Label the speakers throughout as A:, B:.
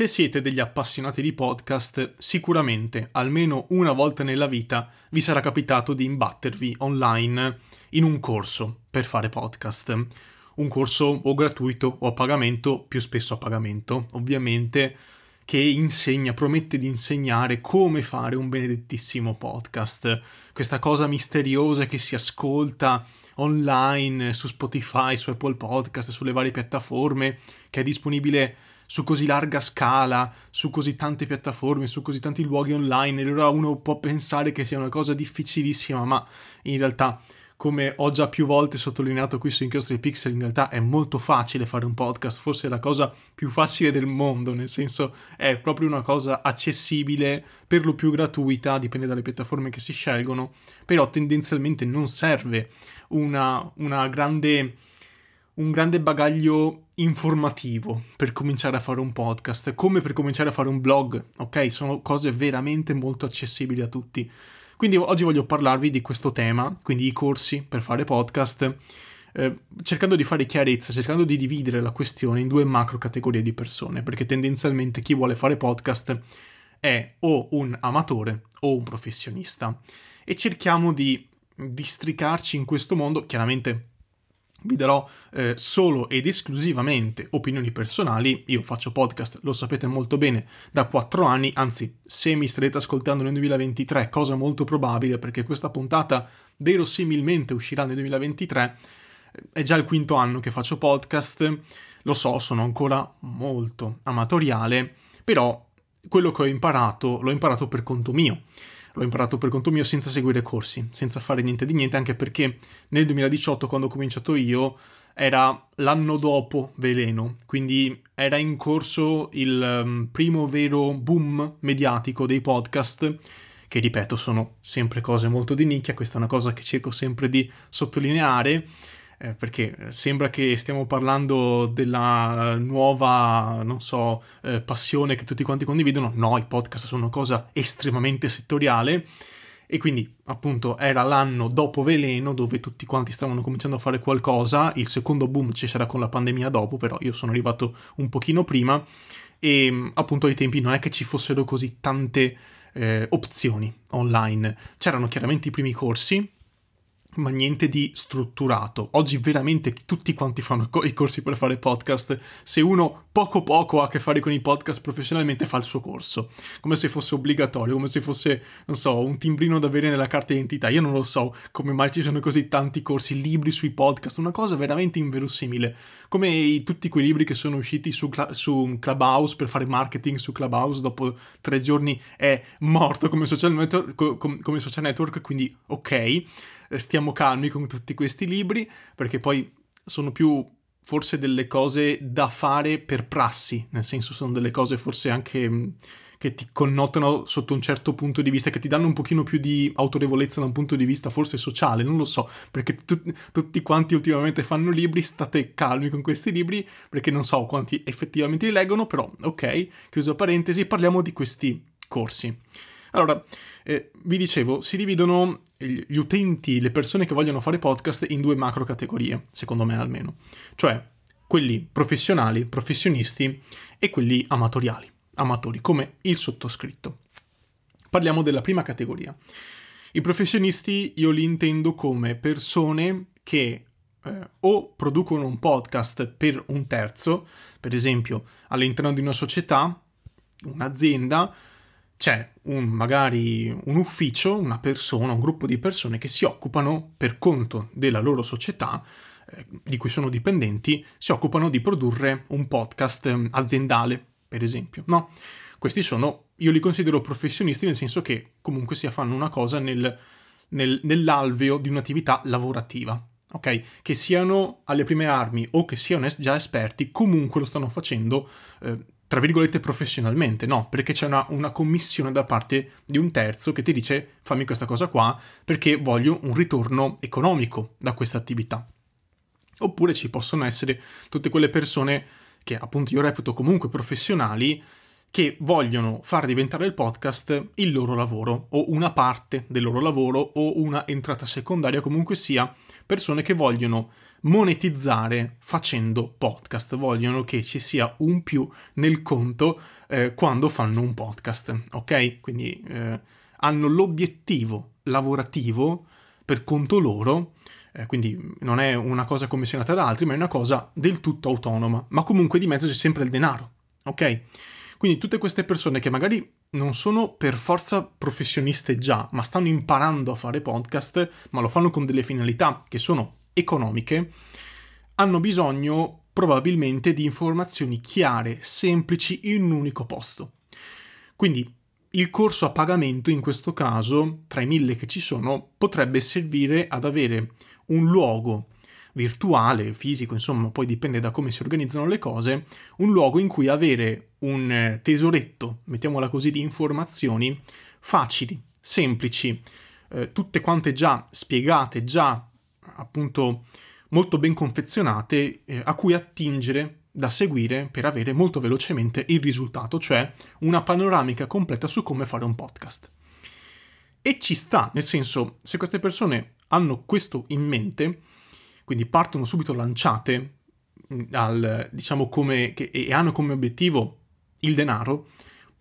A: Se siete degli appassionati di podcast, sicuramente almeno una volta nella vita vi sarà capitato di imbattervi online in un corso per fare podcast. Un corso o gratuito o a pagamento, più spesso a pagamento, ovviamente, che insegna, promette di insegnare come fare un benedettissimo podcast. Questa cosa misteriosa che si ascolta online su Spotify, su Apple Podcast, sulle varie piattaforme, che è disponibile su così larga scala, su così tante piattaforme, su così tanti luoghi online, allora uno può pensare che sia una cosa difficilissima, ma in realtà come ho già più volte sottolineato qui su Inchiostri Pixel, in realtà è molto facile fare un podcast, forse è la cosa più facile del mondo, nel senso è proprio una cosa accessibile, per lo più gratuita, dipende dalle piattaforme che si scelgono, però tendenzialmente non serve una, una grande un grande bagaglio informativo per cominciare a fare un podcast, come per cominciare a fare un blog, ok? Sono cose veramente molto accessibili a tutti. Quindi oggi voglio parlarvi di questo tema, quindi i corsi per fare podcast, eh, cercando di fare chiarezza, cercando di dividere la questione in due macro categorie di persone, perché tendenzialmente chi vuole fare podcast è o un amatore o un professionista. E cerchiamo di districarci in questo mondo, chiaramente vi darò eh, solo ed esclusivamente opinioni personali. Io faccio podcast, lo sapete molto bene, da 4 anni, anzi, se mi starete ascoltando nel 2023, cosa molto probabile perché questa puntata verosimilmente uscirà nel 2023, eh, è già il quinto anno che faccio podcast. Lo so, sono ancora molto amatoriale, però quello che ho imparato l'ho imparato per conto mio l'ho imparato per conto mio senza seguire corsi, senza fare niente di niente, anche perché nel 2018, quando ho cominciato io, era l'anno dopo Veleno, quindi era in corso il um, primo vero boom mediatico dei podcast, che ripeto sono sempre cose molto di nicchia, questa è una cosa che cerco sempre di sottolineare eh, perché sembra che stiamo parlando della nuova, non so, eh, passione che tutti quanti condividono. No, i podcast sono una cosa estremamente settoriale. E quindi, appunto, era l'anno dopo Veleno dove tutti quanti stavano cominciando a fare qualcosa. Il secondo boom ci sarà con la pandemia dopo, però io sono arrivato un pochino prima. E appunto ai tempi non è che ci fossero così tante eh, opzioni online. C'erano chiaramente i primi corsi, ma niente di strutturato. Oggi veramente tutti quanti fanno i corsi per fare podcast. Se uno poco poco ha a che fare con i podcast professionalmente fa il suo corso, come se fosse obbligatorio, come se fosse, non so, un timbrino da avere nella carta d'identità. Io non lo so come mai ci sono così tanti corsi, libri sui podcast, una cosa veramente inverosimile. Come i, tutti quei libri che sono usciti su, su Clubhouse per fare marketing su Clubhouse, dopo tre giorni è morto come social network, come social network quindi ok stiamo calmi con tutti questi libri, perché poi sono più forse delle cose da fare per prassi, nel senso sono delle cose forse anche mm, che ti connotano sotto un certo punto di vista, che ti danno un pochino più di autorevolezza da un punto di vista forse sociale, non lo so, perché tu, tutti quanti ultimamente fanno libri, state calmi con questi libri, perché non so quanti effettivamente li leggono, però ok, chiuso parentesi, parliamo di questi corsi. Allora, eh, vi dicevo, si dividono gli utenti, le persone che vogliono fare podcast in due macro categorie, secondo me almeno. Cioè, quelli professionali, professionisti e quelli amatoriali, amatori, come il sottoscritto. Parliamo della prima categoria. I professionisti io li intendo come persone che eh, o producono un podcast per un terzo, per esempio all'interno di una società, un'azienda, c'è un, magari un ufficio, una persona, un gruppo di persone che si occupano per conto della loro società, eh, di cui sono dipendenti, si occupano di produrre un podcast eh, aziendale, per esempio, no? Questi sono, io li considero professionisti nel senso che comunque si fanno una cosa nel, nel, nell'alveo di un'attività lavorativa, ok? Che siano alle prime armi o che siano es- già esperti, comunque lo stanno facendo eh, tra virgolette professionalmente, no, perché c'è una, una, commissione da parte di un terzo che ti dice fammi questa cosa qua perché voglio un ritorno economico da questa attività. Oppure ci possono essere tutte quelle persone che appunto io reputo comunque professionali che vogliono far diventare il podcast il loro lavoro o una parte del loro lavoro o una entrata secondaria, comunque sia persone che vogliono monetizzare facendo podcast, vogliono che ci sia un più nel conto eh, quando fanno un podcast, ok? Quindi eh, hanno l'obiettivo lavorativo per conto loro eh, quindi non è una cosa commissionata da altri, ma è una cosa del tutto autonoma, ma comunque di mezzo c'è sempre il denaro, ok? Quindi tutte queste persone che magari non sono per forza professioniste già, ma stanno imparando a fare podcast, ma lo fanno con delle finalità che sono economiche, hanno bisogno probabilmente di informazioni chiare, semplici, in un unico posto. Quindi il corso a pagamento in questo caso, tra i mille che ci sono, potrebbe servire ad avere un luogo virtuale, fisico, insomma, poi dipende da come si organizzano le cose, un luogo in cui avere un eh, tesoretto, mettiamola così, di informazioni facili, semplici, eh, tutte quante già spiegate, già appunto molto ben confezionate, eh, a cui attingere da seguire per avere molto velocemente il risultato, cioè una panoramica completa su come fare un podcast. E ci sta, nel senso, se queste persone hanno questo in mente, quindi partono subito lanciate mm, al, diciamo come, che, e hanno come obiettivo il denaro,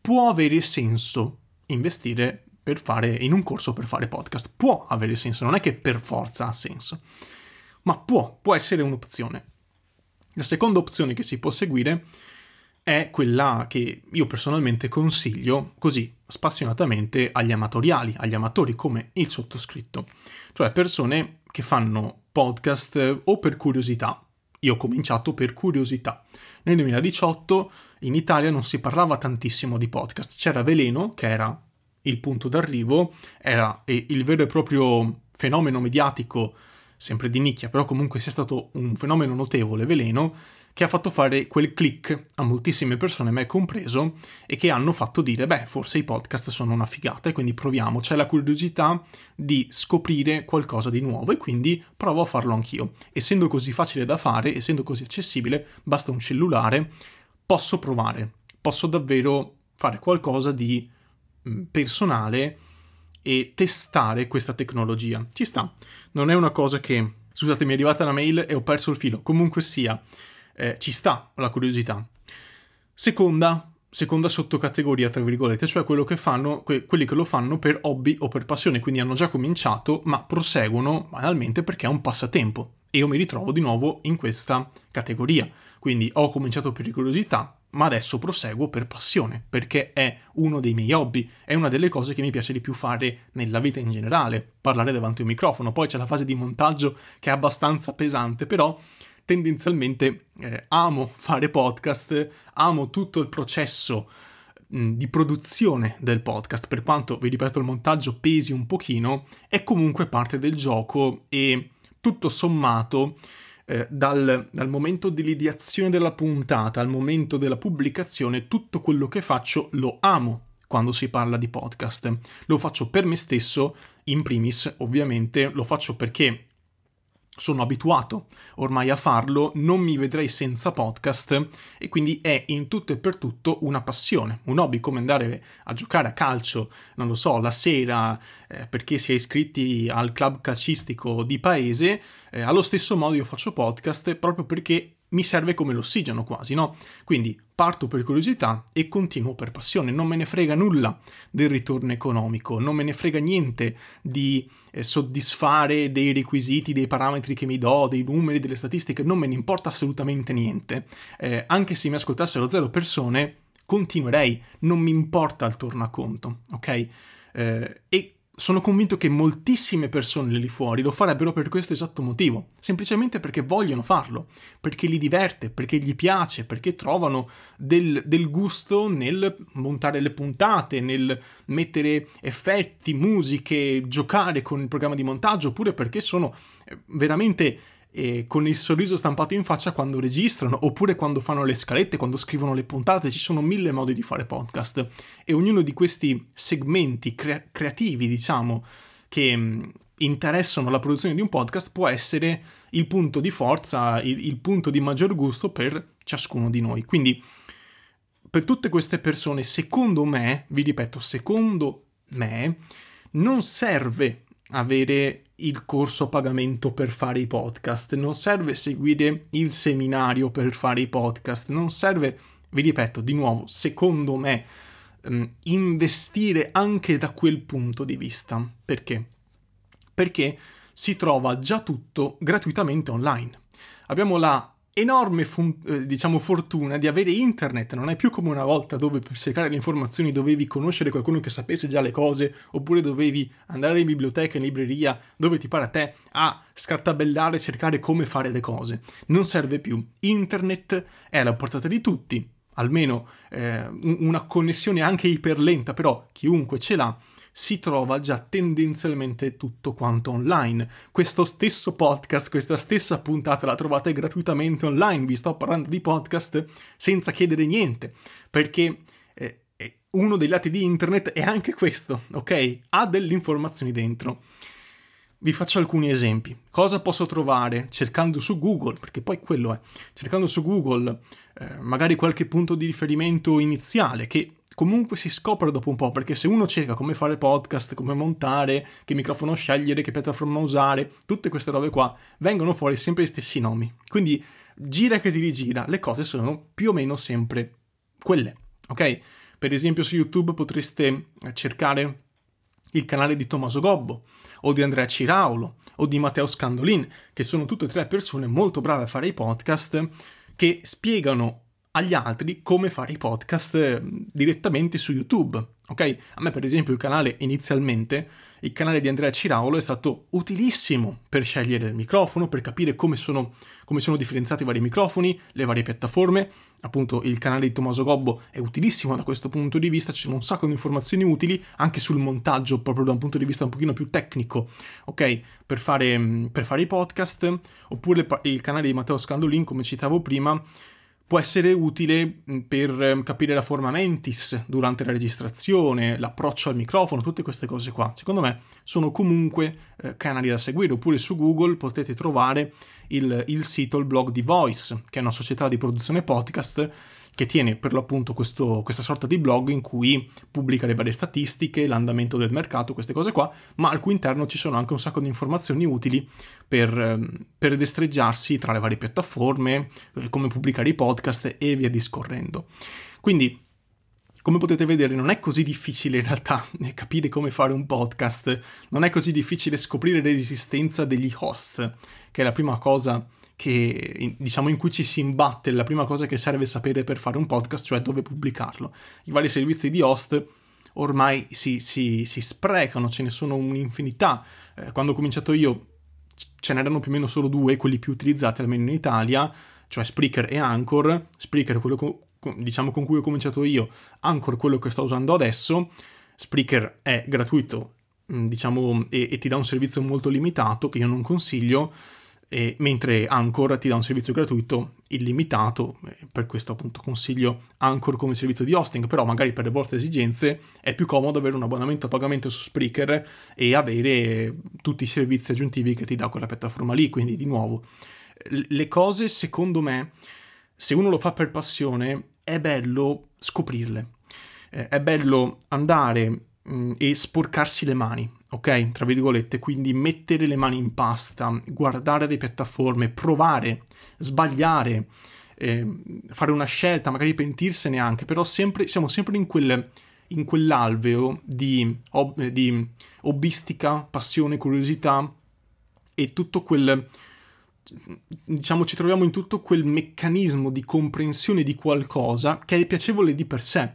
A: può avere senso investire per fare in un corso per fare podcast. Può avere senso, non è che per forza ha senso, ma può, può essere un'opzione. La seconda opzione che si può seguire è quella che io personalmente consiglio così spassionatamente agli amatoriali, agli amatori come il sottoscritto, cioè persone che fanno podcast o per curiosità. Io ho cominciato per curiosità. Nel 2018 in Italia non si parlava tantissimo di podcast, c'era Veleno che era il punto d'arrivo, era il vero e proprio fenomeno mediatico sempre di nicchia, però comunque sia stato un fenomeno notevole, veleno, che ha fatto fare quel click a moltissime persone, me compreso, e che hanno fatto dire, beh, forse i podcast sono una figata e quindi proviamo, c'è la curiosità di scoprire qualcosa di nuovo e quindi provo a farlo anch'io. Essendo così facile da fare, essendo così accessibile, basta un cellulare, posso provare, posso davvero fare qualcosa di mm, personale e testare questa tecnologia. Ci sta, non è una cosa che... Scusate, mi è arrivata la mail e ho perso il filo. Comunque sia, eh, ci sta la curiosità. Seconda, seconda sottocategoria, tra virgolette, cioè quello che fanno, que- quelli che lo fanno per hobby o per passione, quindi hanno già cominciato, ma proseguono banalmente perché è un passatempo. E io mi ritrovo di nuovo in questa categoria. Quindi ho cominciato per curiosità, ma adesso proseguo per passione, perché è uno dei miei hobby, è una delle cose che mi piace di più fare nella vita in generale, parlare davanti a un microfono. Poi c'è la fase di montaggio che è abbastanza pesante, però tendenzialmente eh, amo fare podcast, amo tutto il processo di produzione del podcast, per quanto, vi ripeto, il montaggio pesi un pochino, è comunque parte del gioco e tutto sommato eh, dal, dal, momento dell'ideazione della puntata al momento della pubblicazione, tutto quello che faccio lo amo quando si parla di podcast. Lo faccio per me stesso, in primis, ovviamente, lo faccio perché sono abituato ormai a farlo, non mi vedrei senza podcast e quindi è in tutto e per tutto una passione, un hobby come andare a giocare a calcio, non lo so, la sera eh, perché si è iscritti al club calcistico di paese, eh, allo stesso modo io faccio podcast proprio perché mi serve come l'ossigeno quasi, no? Quindi parto per curiosità e continuo per passione, non me ne frega nulla del ritorno economico, non me ne frega niente di eh, soddisfare dei requisiti, dei parametri che mi do, dei numeri, delle statistiche, non me ne importa assolutamente niente. Eh, anche se mi ascoltassero zero persone, continuerei, non mi importa il tornaconto, ok? Eh, e sono convinto che moltissime persone lì fuori lo farebbero per questo esatto motivo, semplicemente perché vogliono farlo, perché li diverte, perché gli piace, perché trovano del, del gusto nel montare le puntate, nel mettere effetti, musiche, giocare con il programma di montaggio, oppure perché sono eh, veramente e con il sorriso stampato in faccia quando registrano, oppure quando fanno le scalette, quando scrivono le puntate, ci sono mille modi di fare podcast e ognuno di questi segmenti crea- creativi, diciamo, che mh, interessano la produzione di un podcast può essere il punto di forza, il, il punto di maggior gusto per ciascuno di noi. Quindi per tutte queste persone, secondo me, vi ripeto, secondo me, non serve avere il corso a pagamento per fare i podcast, non serve seguire il seminario per fare i podcast, non serve, vi ripeto di nuovo, secondo me, um, investire anche da quel punto di vista. Perché? Perché si trova già tutto gratuitamente online. Abbiamo la enorme fun- eh, diciamo fortuna di avere internet, non è più come una volta dove per cercare le informazioni dovevi conoscere qualcuno che sapesse già le cose, oppure dovevi andare in biblioteca, in libreria, dove ti pare a te a scartabellare e cercare come fare le cose. Non serve più. Internet è alla portata di tutti, almeno eh, una connessione anche iperlenta, però chiunque ce l'ha si trova già tendenzialmente tutto quanto online. Questo stesso podcast, questa stessa puntata la trovate gratuitamente online, vi sto parlando di podcast senza chiedere niente, perché eh, uno dei lati di internet è anche questo, ok? Ha delle informazioni dentro. Vi faccio alcuni esempi. Cosa posso trovare cercando su Google? Perché poi quello è. Cercando su Google eh, magari qualche punto di riferimento iniziale che comunque si scopre dopo un po', perché se uno cerca come fare podcast, come montare, che microfono scegliere, che piattaforma usare, tutte queste robe qua, vengono fuori sempre gli stessi nomi. Quindi gira che ti rigira, le cose sono più o meno sempre quelle, ok? Per esempio su YouTube potreste cercare il canale di Tommaso Gobbo, o di Andrea Ciraulo, o di Matteo Scandolin, che sono tutte e tre persone molto brave a fare i podcast, che spiegano agli altri come fare i podcast eh, direttamente su YouTube. Ok? A me, per esempio, il canale inizialmente, il canale di Andrea Ciraulo è stato utilissimo per scegliere il microfono, per capire come sono, come sono differenziati i vari microfoni, le varie piattaforme. Appunto, il canale di Tommaso Gobbo è utilissimo da questo punto di vista, ci sono un sacco di informazioni utili anche sul montaggio, proprio da un punto di vista un pochino più tecnico, ok? Per fare, per fare i podcast. Oppure il canale di Matteo Scandolin, come citavo prima può essere utile per ehm, capire la forma mentis durante la registrazione, l'approccio al microfono, tutte queste cose qua. Secondo me sono comunque eh, canali da seguire, oppure su Google potete trovare il, il sito, il blog di Voice, che è una società di produzione podcast che tiene per l'appunto questo, questa sorta di blog in cui pubblica le varie statistiche, l'andamento del mercato, queste cose qua, ma al cui interno ci sono anche un sacco di informazioni utili per, ehm, per destreggiarsi tra le varie piattaforme, eh, come pubblicare i podcast e via discorrendo. Quindi come potete vedere non è così difficile in realtà capire come fare un podcast, non è così difficile scoprire l'esistenza degli host, che è la prima cosa che, diciamo, in cui ci si imbatte, la prima cosa che serve sapere per fare un podcast, cioè dove pubblicarlo. I vari servizi di host ormai si, si, si sprecano, ce ne sono un'infinità. Eh, quando ho cominciato io ce n'erano più o meno solo due, quelli più utilizzati almeno in Italia, cioè Spreaker e Anchor. Spreaker è quello co- diciamo con cui ho cominciato io, Anchor quello che sto usando adesso. Spreaker è gratuito, mm, diciamo, e, e ti dà un servizio molto limitato che io non consiglio e, mentre Anchor ti dà un servizio gratuito illimitato, per questo appunto consiglio Anchor come servizio di hosting, però magari per le vostre esigenze è più comodo avere un abbonamento a pagamento su Spreaker e avere tutti i servizi aggiuntivi che ti dà quella piattaforma lì, quindi di nuovo le cose secondo me se uno lo fa per passione è bello scoprirle, è bello andare mh, e sporcarsi le mani ok? Tra virgolette, quindi mettere le mani in pasta, guardare le piattaforme, provare, sbagliare, eh, fare una scelta, magari pentirsene anche, però sempre, siamo sempre in, quel, in quell'alveo di, ob, di hobbistica, passione, curiosità e tutto quel diciamo ci troviamo in tutto quel meccanismo di comprensione di qualcosa che è piacevole di per sé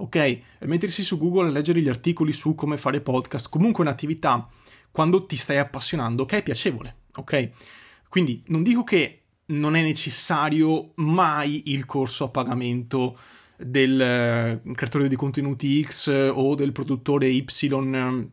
A: ok? Mettersi su Google a leggere gli articoli su come fare podcast, comunque un'attività quando ti stai appassionando che è piacevole, ok? Quindi non dico che non è necessario mai il corso a pagamento del eh, creatore di contenuti X o del produttore Y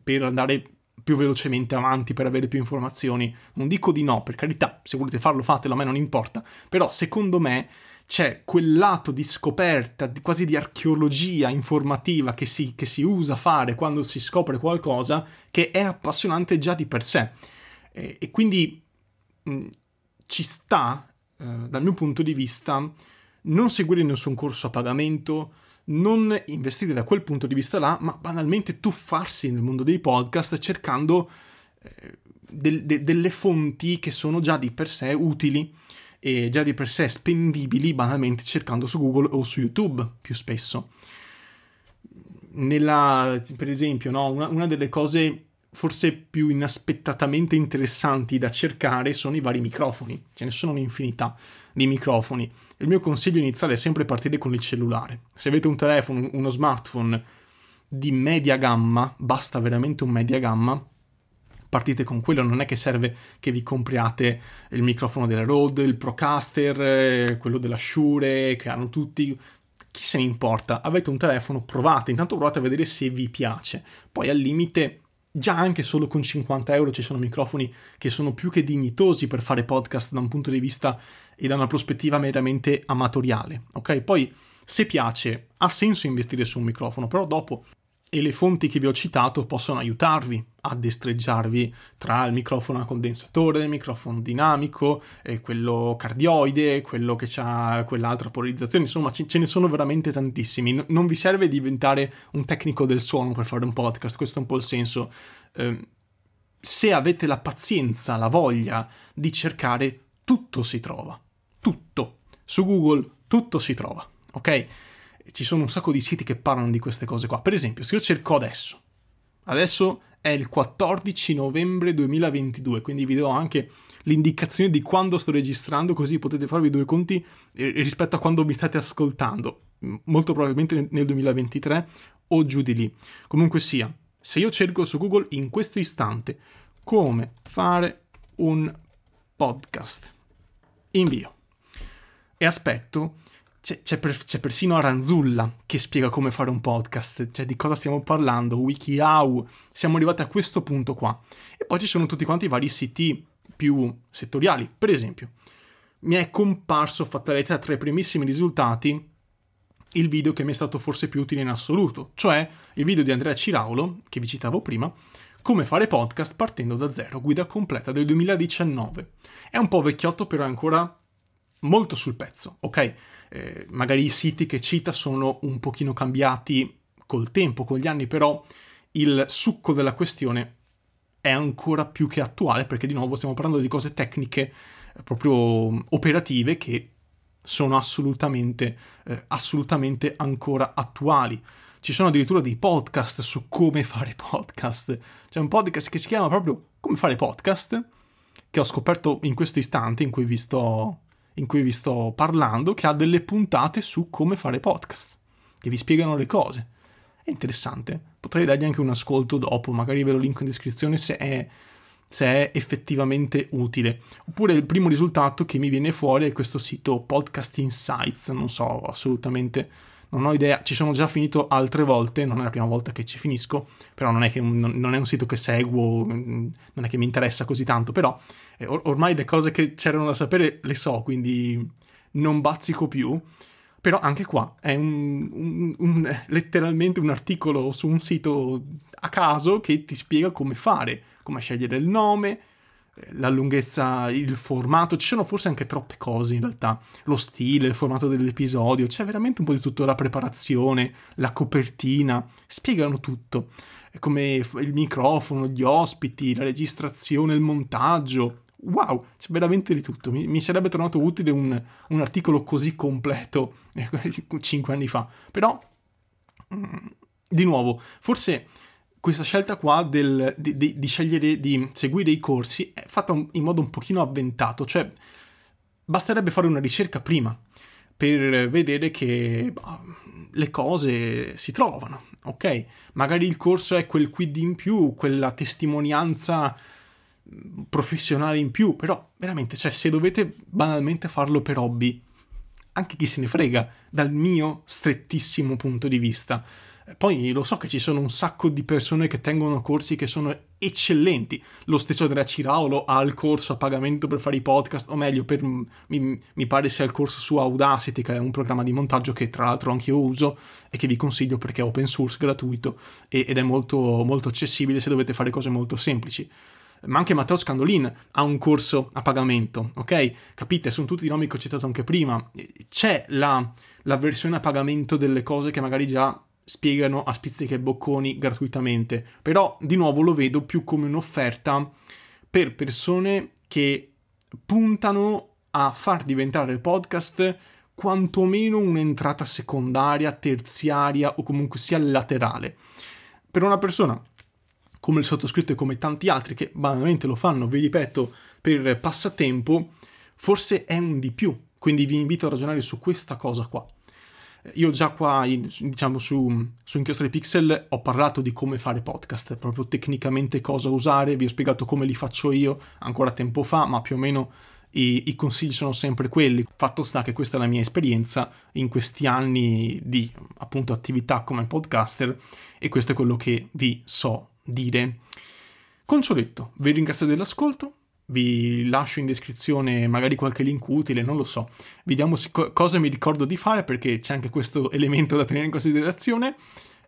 A: per andare più velocemente avanti per avere più informazioni. Non dico di no, per carità, se volete farlo fatelo, a me non importa, però secondo me c'è quel lato di scoperta, quasi di archeologia informativa che si, che si usa fare quando si scopre qualcosa che è appassionante già di per sé. E, e quindi mh, ci sta, eh, dal mio punto di vista, non seguire nessun corso a pagamento, non investire da quel punto di vista là, ma banalmente tuffarsi nel mondo dei podcast cercando eh, del, de, delle fonti che sono già di per sé utili e già di per sé spendibili banalmente cercando su Google o su YouTube più spesso. Nella, per esempio, no, una, una delle cose forse più inaspettatamente interessanti da cercare sono i vari microfoni. Ce ne sono un'infinità di microfoni. Il mio consiglio iniziale è sempre partire con il cellulare. Se avete un telefono, uno smartphone di media gamma, basta veramente un media gamma, partite con quello, non è che serve che vi compriate il microfono della Rode, il Procaster, eh, quello della Shure, che hanno tutti chi se ne importa? Avete un telefono, provate, intanto provate a vedere se vi piace. Poi al limite, già anche solo con 50 euro ci sono microfoni che sono più che dignitosi per fare podcast da un punto di vista e da una prospettiva meramente amatoriale. Ok? Poi se piace, ha senso investire su un microfono, però dopo e le fonti che vi ho citato possono aiutarvi a destreggiarvi tra il microfono a condensatore, il microfono dinamico, quello cardioide, quello che ha quell'altra polarizzazione, insomma ce ne sono veramente tantissimi. non vi serve diventare un tecnico del suono per fare un podcast, questo è un po' il senso. Eh, se avete la pazienza, la voglia di cercare, tutto si trova. Tutto. Su Google tutto si trova, ok? Ci sono un sacco di siti che parlano di queste cose qua. Per esempio, se io cerco adesso, adesso è il 14 novembre 2022, quindi vi do anche l'indicazione di quando sto registrando, così potete farvi due conti eh, rispetto a quando mi state ascoltando, molto probabilmente nel 2023 o giù di lì. Comunque sia, se io cerco su Google in questo istante come fare un podcast, invio e aspetto c'è, c'è, per, c'è, persino Aranzulla che spiega come fare un podcast, cioè di cosa stiamo parlando, WikiHow, siamo arrivati a questo punto qua. E poi ci sono tutti quanti i vari siti più settoriali. Per esempio, mi è comparso, fatta lettera tra i primissimi risultati, il video che mi è stato forse più utile in assoluto, cioè il video di Andrea Ciraulo, che vi citavo prima, come fare podcast partendo da zero, guida completa del 2019. È un po' vecchiotto, però è ancora molto sul pezzo, ok? Eh, magari i siti che cita sono un pochino cambiati col tempo, con gli anni, però il succo della questione è ancora più che attuale perché di nuovo stiamo parlando di cose tecniche eh, proprio operative che sono assolutamente, eh, assolutamente ancora attuali. Ci sono addirittura dei podcast su come fare podcast. C'è un podcast che si chiama proprio Come fare podcast, che ho scoperto in questo istante in cui vi sto in cui vi sto parlando che ha delle puntate su come fare podcast, che vi spiegano le cose. È interessante, potrei dargli anche un ascolto dopo, magari ve lo link in descrizione se è, se è effettivamente utile. Oppure il primo risultato che mi viene fuori è questo sito Podcast Insights, non so assolutamente non ho idea, ci sono già finito altre volte, non è la prima volta che ci finisco, però non è, che non è un sito che seguo, non è che mi interessa così tanto, però eh, or- ormai le cose che c'erano da sapere le so, quindi non bazzico più. Però anche qua è un, un, un, letteralmente un articolo su un sito a caso che ti spiega come fare, come scegliere il nome, la lunghezza, il formato, ci sono forse anche troppe cose in realtà, lo stile, il formato dell'episodio, c'è veramente un po' di tutto, la preparazione, la copertina, spiegano tutto, come il microfono, gli ospiti, la registrazione, il montaggio, wow, c'è veramente di tutto, mi, mi sarebbe tornato utile un, un, articolo così completo cinque anni fa, però, mm, di nuovo, forse questa scelta qua del, di, di, di, scegliere di seguire i corsi è fatta in modo un pochino avventato, cioè basterebbe fare una ricerca prima per vedere che bah, le cose si trovano, ok? Magari il corso è quel quid in più, quella testimonianza mm, professionale in più, però veramente, cioè se dovete banalmente farlo per hobby, anche chi se ne frega, dal mio strettissimo punto di vista poi lo so che ci sono un sacco di persone che tengono corsi che sono eccellenti. Lo stesso Andrea Ciraulo ha il corso a pagamento per fare i podcast, o meglio, per, mi, mi, pare sia il corso su Audacity, che è un programma di montaggio che tra l'altro anche io uso e che vi consiglio perché è open source, gratuito ed è molto, molto accessibile se dovete fare cose molto semplici. ma anche Matteo Scandolin ha un corso a pagamento, ok? Capite? Sono tutti i nomi che ho citato anche prima. C'è la, la versione a pagamento delle cose che magari già spiegano a spizziche e bocconi gratuitamente, però di nuovo lo vedo più come un'offerta per persone che puntano a far diventare il podcast quantomeno un'entrata secondaria, terziaria o comunque sia laterale. Per una persona come il sottoscritto e come tanti altri che banalmente lo fanno, vi ripeto, per passatempo, forse è un di più. Quindi vi invito a ragionare su questa cosa qua. Io già qua, diciamo, su, su Inchiostri Pixel ho parlato di come fare podcast, proprio tecnicamente cosa usare, vi ho spiegato come li faccio io ancora tempo fa, ma più o meno i, i, consigli sono sempre quelli. Fatto sta che questa è la mia esperienza in questi anni di appunto attività come podcaster e questo è quello che vi so dire. Con ciò detto, vi ringrazio dell'ascolto. Vi lascio in descrizione magari qualche link utile, non lo so. Vediamo co- cosa mi ricordo di fare perché c'è anche questo elemento da tenere in considerazione.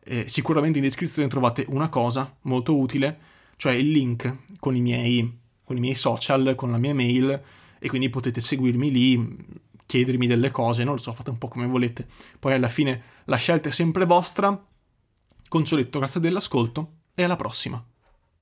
A: Eh, sicuramente in descrizione trovate una cosa molto utile, cioè il link con i miei, con i miei social, con la mia mail e quindi potete seguirmi lì, chiedermi delle cose, non lo so, fate un po' come volete. Poi alla fine la scelta è sempre vostra. Con ciò detto, grazie dell'ascolto e alla prossima.